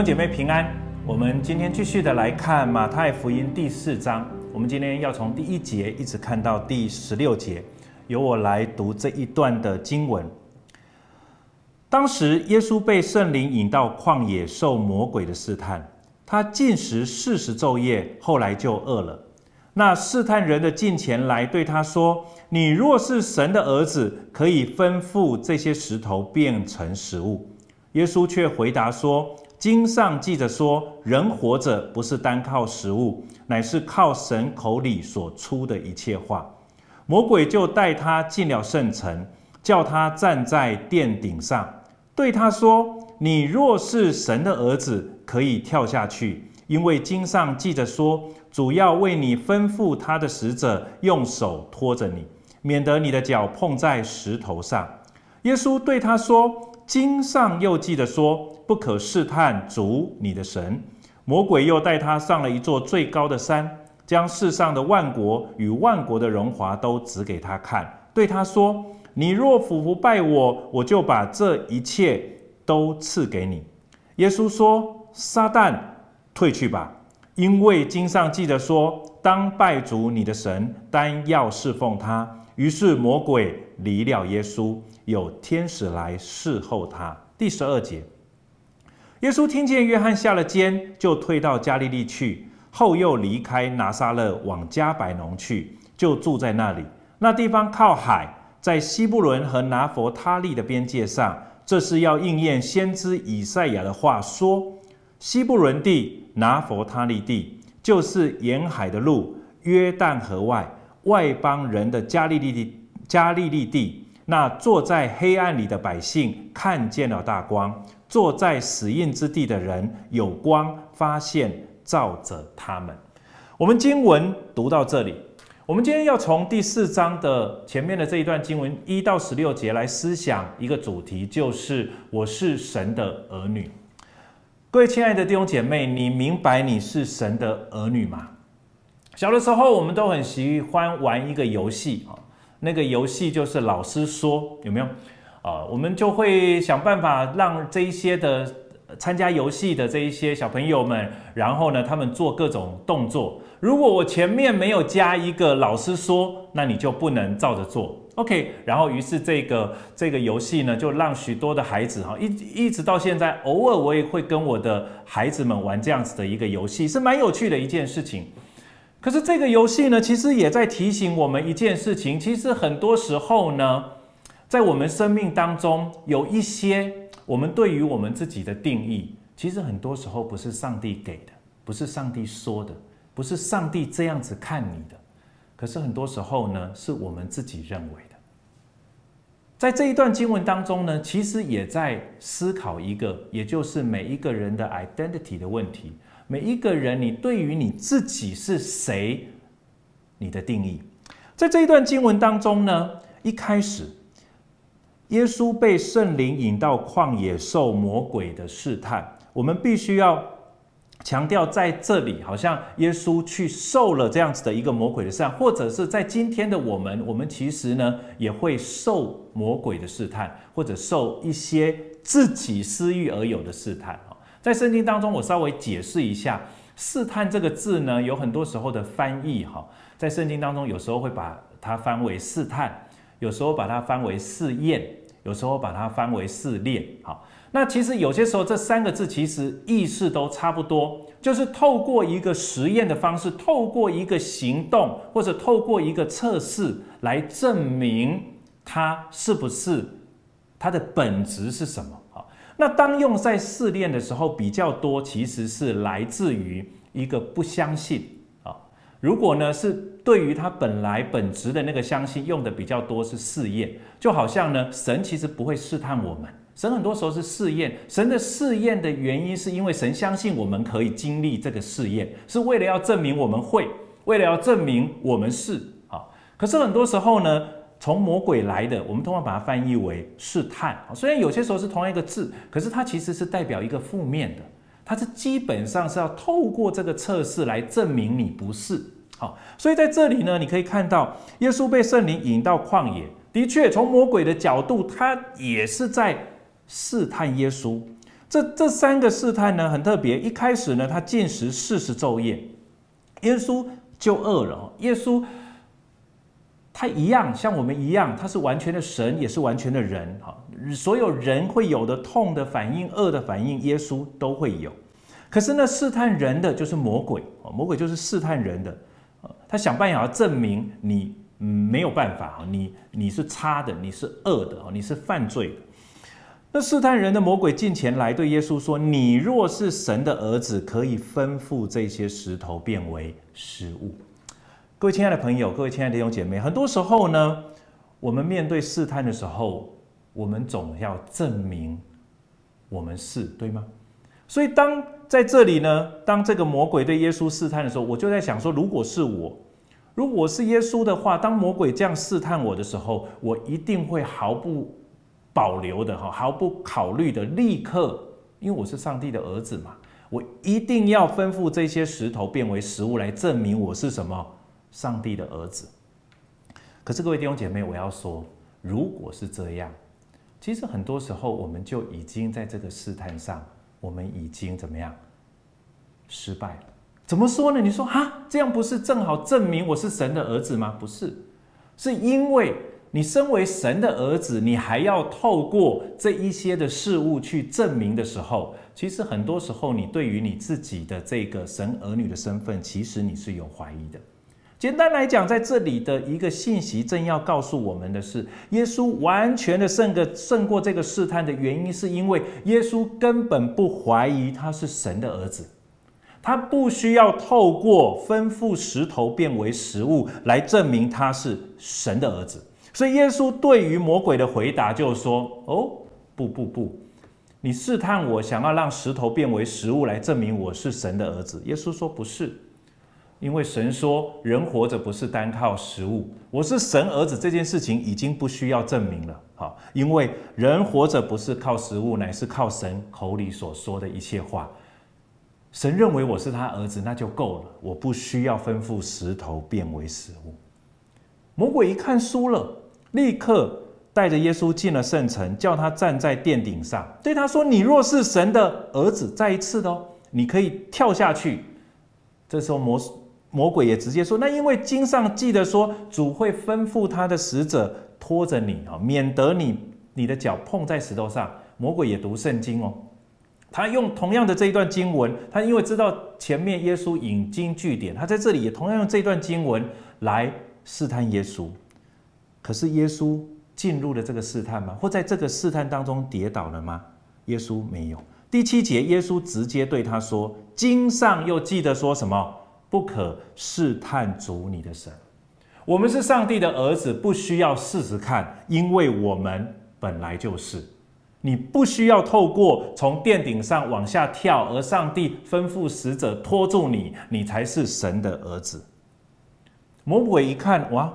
兄姐妹平安，我们今天继续的来看马太福音第四章。我们今天要从第一节一直看到第十六节，由我来读这一段的经文。当时耶稣被圣灵引到旷野受魔鬼的试探，他禁食四十昼夜，后来就饿了。那试探人的近前来对他说：“你若是神的儿子，可以吩咐这些石头变成食物。”耶稣却回答说。经上记着说，人活着不是单靠食物，乃是靠神口里所出的一切话。魔鬼就带他进了圣城，叫他站在殿顶上，对他说：“你若是神的儿子，可以跳下去，因为经上记着说，主要为你吩咐他的使者用手托着你，免得你的脚碰在石头上。”耶稣对他说。经上又记着说，不可试探主你的神。魔鬼又带他上了一座最高的山，将世上的万国与万国的荣华都指给他看，对他说：“你若俯伏拜我，我就把这一切都赐给你。”耶稣说：“撒旦，退去吧，因为经上记着说，当拜主你的神，单要侍奉他。”于是魔鬼离了耶稣，有天使来侍候他。第十二节，耶稣听见约翰下了监，就退到加利利去，后又离开拿撒勒往迦百农去，就住在那里。那地方靠海，在西布伦和拿弗他利的边界上。这是要应验先知以赛亚的话说：西布伦地、拿弗他利地，就是沿海的路，约旦河外。外邦人的加利利地，加利利地，那坐在黑暗里的百姓看见了大光；坐在死荫之地的人有光发现照着他们。我们经文读到这里，我们今天要从第四章的前面的这一段经文一到十六节来思想一个主题，就是我是神的儿女。各位亲爱的弟兄姐妹，你明白你是神的儿女吗？小的时候，我们都很喜欢玩一个游戏啊，那个游戏就是老师说，有没有？啊，我们就会想办法让这一些的参加游戏的这一些小朋友们，然后呢，他们做各种动作。如果我前面没有加一个老师说，那你就不能照着做。OK，然后于是这个这个游戏呢，就让许多的孩子哈，一一直到现在，偶尔我也会跟我的孩子们玩这样子的一个游戏，是蛮有趣的一件事情。可是这个游戏呢，其实也在提醒我们一件事情。其实很多时候呢，在我们生命当中，有一些我们对于我们自己的定义，其实很多时候不是上帝给的，不是上帝说的，不是上帝这样子看你的。可是很多时候呢，是我们自己认为的。在这一段经文当中呢，其实也在思考一个，也就是每一个人的 identity 的问题。每一个人，你对于你自己是谁，你的定义，在这一段经文当中呢，一开始，耶稣被圣灵引到旷野受魔鬼的试探。我们必须要强调，在这里好像耶稣去受了这样子的一个魔鬼的试探，或者是在今天的我们，我们其实呢也会受魔鬼的试探，或者受一些自己私欲而有的试探。在圣经当中，我稍微解释一下“试探”这个字呢，有很多时候的翻译哈。在圣经当中，有时候会把它翻为试探，有时候把它翻为试验，有时候把它翻为试炼。好，那其实有些时候这三个字其实意思都差不多，就是透过一个实验的方式，透过一个行动，或者透过一个测试来证明它是不是它的本质是什么。那当用在试炼的时候比较多，其实是来自于一个不相信啊。如果呢是对于他本来本质的那个相信用的比较多是试验，就好像呢神其实不会试探我们，神很多时候是试验。神的试验的原因是因为神相信我们可以经历这个试验，是为了要证明我们会，为了要证明我们是啊。可是很多时候呢。从魔鬼来的，我们通常把它翻译为试探。虽然有些时候是同样一个字，可是它其实是代表一个负面的。它是基本上是要透过这个测试来证明你不是。好，所以在这里呢，你可以看到耶稣被圣灵引到旷野，的确从魔鬼的角度，他也是在试探耶稣。这这三个试探呢，很特别。一开始呢，他禁食四十昼夜，耶稣就饿了。耶稣他一样像我们一样，他是完全的神，也是完全的人。哈，所有人会有的痛的反应、恶的反应，耶稣都会有。可是呢，试探人的就是魔鬼。魔鬼就是试探人的。他想办法要证明你没有办法，你你是差的，你是恶的，你是犯罪的。那试探人的魔鬼近前来对耶稣说：“你若是神的儿子，可以吩咐这些石头变为食物。”各位亲爱的朋友，各位亲爱的弟兄姐妹，很多时候呢，我们面对试探的时候，我们总要证明我们是对吗？所以当在这里呢，当这个魔鬼对耶稣试探的时候，我就在想说，如果是我，如果是耶稣的话，当魔鬼这样试探我的时候，我一定会毫不。保留的哈，毫不考虑的，立刻，因为我是上帝的儿子嘛，我一定要吩咐这些石头变为食物，来证明我是什么上帝的儿子。可是各位弟兄姐妹，我要说，如果是这样，其实很多时候我们就已经在这个试探上，我们已经怎么样失败了？怎么说呢？你说哈，这样不是正好证明我是神的儿子吗？不是，是因为。你身为神的儿子，你还要透过这一些的事物去证明的时候，其实很多时候你对于你自己的这个神儿女的身份，其实你是有怀疑的。简单来讲，在这里的一个信息正要告诉我们的是，耶稣完全的胜个胜过这个试探的原因，是因为耶稣根本不怀疑他是神的儿子，他不需要透过吩咐石头变为食物来证明他是神的儿子。所以耶稣对于魔鬼的回答就是说：“哦，不不不，你试探我，想要让石头变为食物来证明我是神的儿子。”耶稣说：“不是，因为神说人活着不是单靠食物，我是神儿子这件事情已经不需要证明了。好，因为人活着不是靠食物，乃是靠神口里所说的一切话。神认为我是他儿子，那就够了，我不需要吩咐石头变为食物。魔鬼一看输了。”立刻带着耶稣进了圣城，叫他站在殿顶上，对他说：“你若是神的儿子，再一次的哦，你可以跳下去。”这时候魔魔鬼也直接说：“那因为经上记得说，主会吩咐他的使者拖着你啊，免得你你的脚碰在石头上。”魔鬼也读圣经哦，他用同样的这一段经文，他因为知道前面耶稣引经据典，他在这里也同样用这段经文来试探耶稣。可是耶稣进入了这个试探吗？或在这个试探当中跌倒了吗？耶稣没有。第七节，耶稣直接对他说：“经上又记得说什么？不可试探主你的神。我们是上帝的儿子，不需要试试看，因为我们本来就是。你不需要透过从殿顶上往下跳，而上帝吩咐使者拖住你，你才是神的儿子。”魔鬼一看，哇！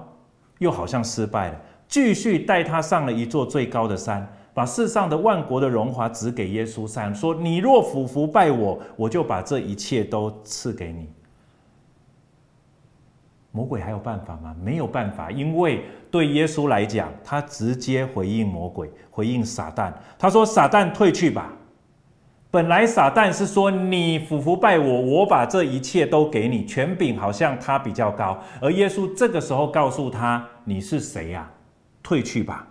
又好像失败了，继续带他上了一座最高的山，把世上的万国的荣华指给耶稣上，说：“你若俯伏拜我，我就把这一切都赐给你。”魔鬼还有办法吗？没有办法，因为对耶稣来讲，他直接回应魔鬼，回应撒旦。他说：“撒旦退去吧。”本来撒旦是说，你俯伏拜我，我把这一切都给你，权柄好像他比较高。而耶稣这个时候告诉他：“你是谁呀？退去吧，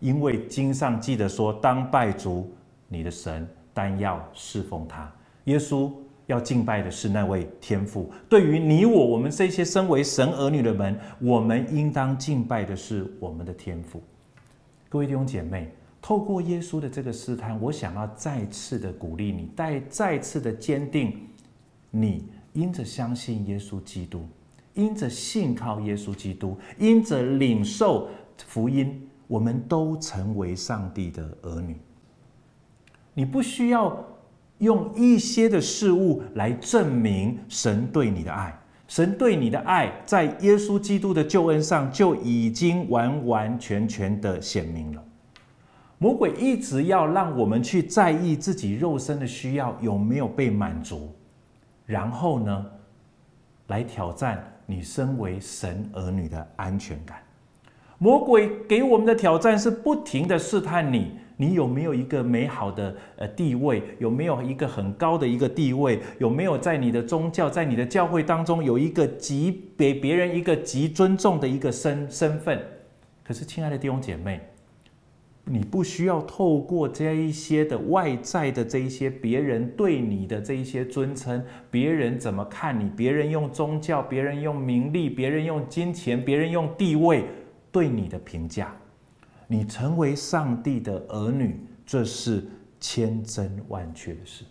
因为经上记得说，当拜主你的神，但要侍奉他。耶稣要敬拜的是那位天父。对于你我，我们这些身为神儿女的们，我们应当敬拜的是我们的天父。各位弟兄姐妹。透过耶稣的这个试探，我想要再次的鼓励你，再再次的坚定你，因着相信耶稣基督，因着信靠耶稣基督，因着领受福音，我们都成为上帝的儿女。你不需要用一些的事物来证明神对你的爱，神对你的爱在耶稣基督的救恩上就已经完完全全的显明了。魔鬼一直要让我们去在意自己肉身的需要有没有被满足，然后呢，来挑战你身为神儿女的安全感。魔鬼给我们的挑战是不停的试探你，你有没有一个美好的呃地位？有没有一个很高的一个地位？有没有在你的宗教、在你的教会当中有一个极给别人一个极尊重的一个身身份？可是，亲爱的弟兄姐妹，你不需要透过这一些的外在的这一些别人对你的这一些尊称，别人怎么看你？别人用宗教，别人用名利，别人用金钱，别人用地位对你的评价。你成为上帝的儿女，这是千真万确的事。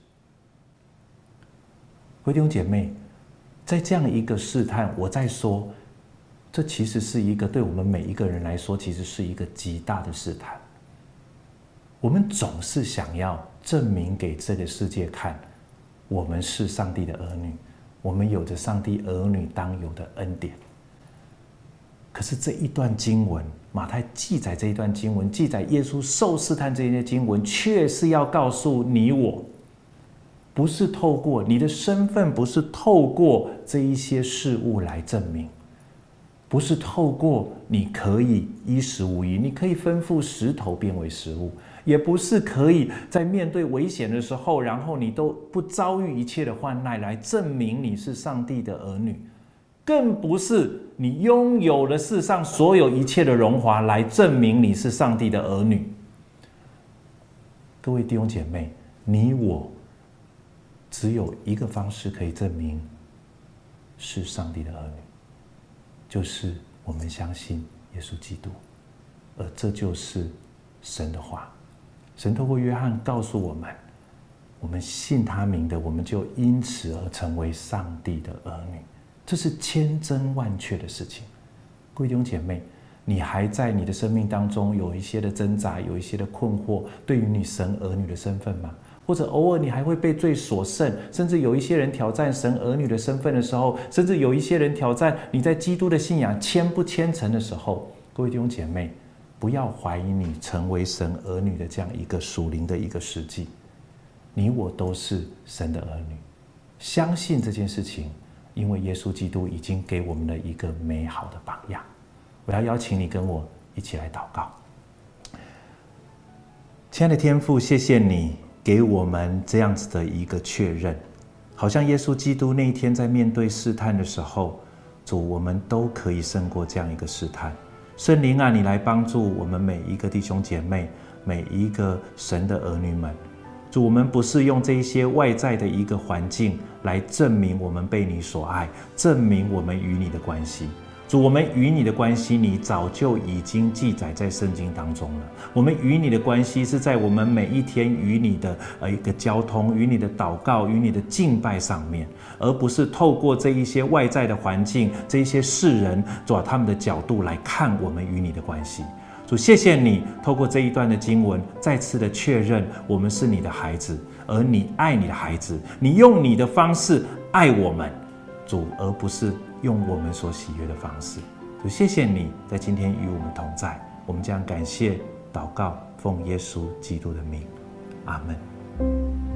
弟兄姐妹，在这样一个试探，我在说，这其实是一个对我们每一个人来说，其实是一个极大的试探。我们总是想要证明给这个世界看，我们是上帝的儿女，我们有着上帝儿女当有的恩典。可是这一段经文，马太记载这一段经文，记载耶稣受试探这些经文，却是要告诉你我，不是透过你的身份，不是透过这一些事物来证明，不是透过你可以衣食无虞，你可以吩咐石头变为食物，也不是可以在面对危险的时候，然后你都不遭遇一切的患难来证明你是上帝的儿女。更不是你拥有了世上所有一切的荣华来证明你是上帝的儿女。各位弟兄姐妹，你我只有一个方式可以证明是上帝的儿女，就是我们相信耶稣基督，而这就是神的话。神透过约翰告诉我们：我们信他名的，我们就因此而成为上帝的儿女。这是千真万确的事情，各位弟兄姐妹，你还在你的生命当中有一些的挣扎，有一些的困惑，对于你神儿女的身份吗？或者偶尔你还会被罪所胜，甚至有一些人挑战神儿女的身份的时候，甚至有一些人挑战你在基督的信仰虔不虔诚的时候，各位弟兄姐妹，不要怀疑你成为神儿女的这样一个属灵的一个实际，你我都是神的儿女，相信这件事情。因为耶稣基督已经给我们了一个美好的榜样，我要邀请你跟我一起来祷告。亲爱的天父，谢谢你给我们这样子的一个确认，好像耶稣基督那一天在面对试探的时候，主，我们都可以胜过这样一个试探。圣灵啊，你来帮助我们每一个弟兄姐妹，每一个神的儿女们。主，我们不是用这一些外在的一个环境来证明我们被你所爱，证明我们与你的关系。主，我们与你的关系，你早就已经记载在圣经当中了。我们与你的关系是在我们每一天与你的呃一个交通、与你的祷告、与你的敬拜上面，而不是透过这一些外在的环境、这一些世人，做他们的角度来看我们与你的关系。主，谢谢你透过这一段的经文，再次的确认我们是你的孩子，而你爱你的孩子，你用你的方式爱我们，主，而不是用我们所喜悦的方式。主，谢谢你在今天与我们同在，我们将感谢祷告，奉耶稣基督的名，阿门。